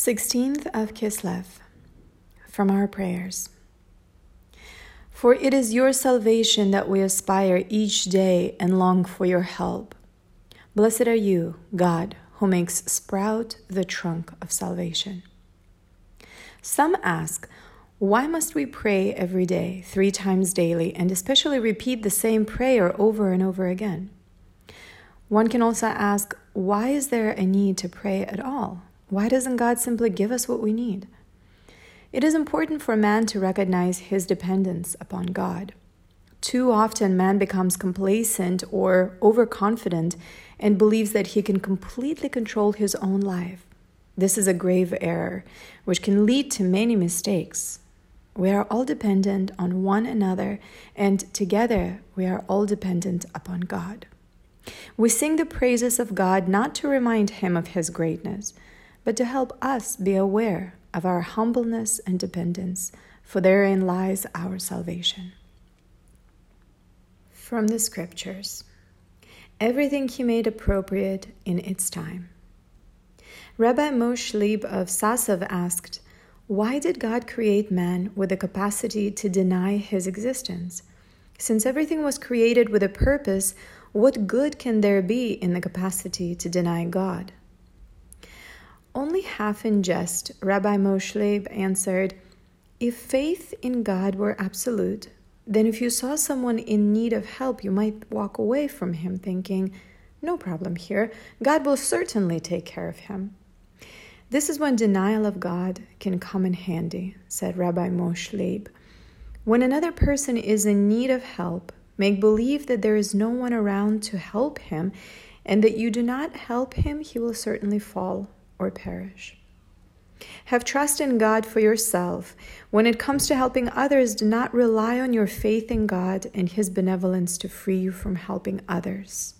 16th of Kislev from our prayers. For it is your salvation that we aspire each day and long for your help. Blessed are you, God, who makes sprout the trunk of salvation. Some ask, why must we pray every day, three times daily, and especially repeat the same prayer over and over again? One can also ask, why is there a need to pray at all? Why doesn't God simply give us what we need? It is important for man to recognize his dependence upon God. Too often, man becomes complacent or overconfident and believes that he can completely control his own life. This is a grave error, which can lead to many mistakes. We are all dependent on one another, and together we are all dependent upon God. We sing the praises of God not to remind him of his greatness but to help us be aware of our humbleness and dependence, for therein lies our salvation. From the Scriptures Everything He made appropriate in its time. Rabbi Moshe Leib of Sasov asked, Why did God create man with the capacity to deny his existence? Since everything was created with a purpose, what good can there be in the capacity to deny God? Only half in jest, Rabbi Moshe Leib answered, If faith in God were absolute, then if you saw someone in need of help, you might walk away from him thinking, No problem here, God will certainly take care of him. This is when denial of God can come in handy, said Rabbi Moshe Leib. When another person is in need of help, make believe that there is no one around to help him, and that you do not help him, he will certainly fall or perish. Have trust in God for yourself. When it comes to helping others, do not rely on your faith in God and His benevolence to free you from helping others.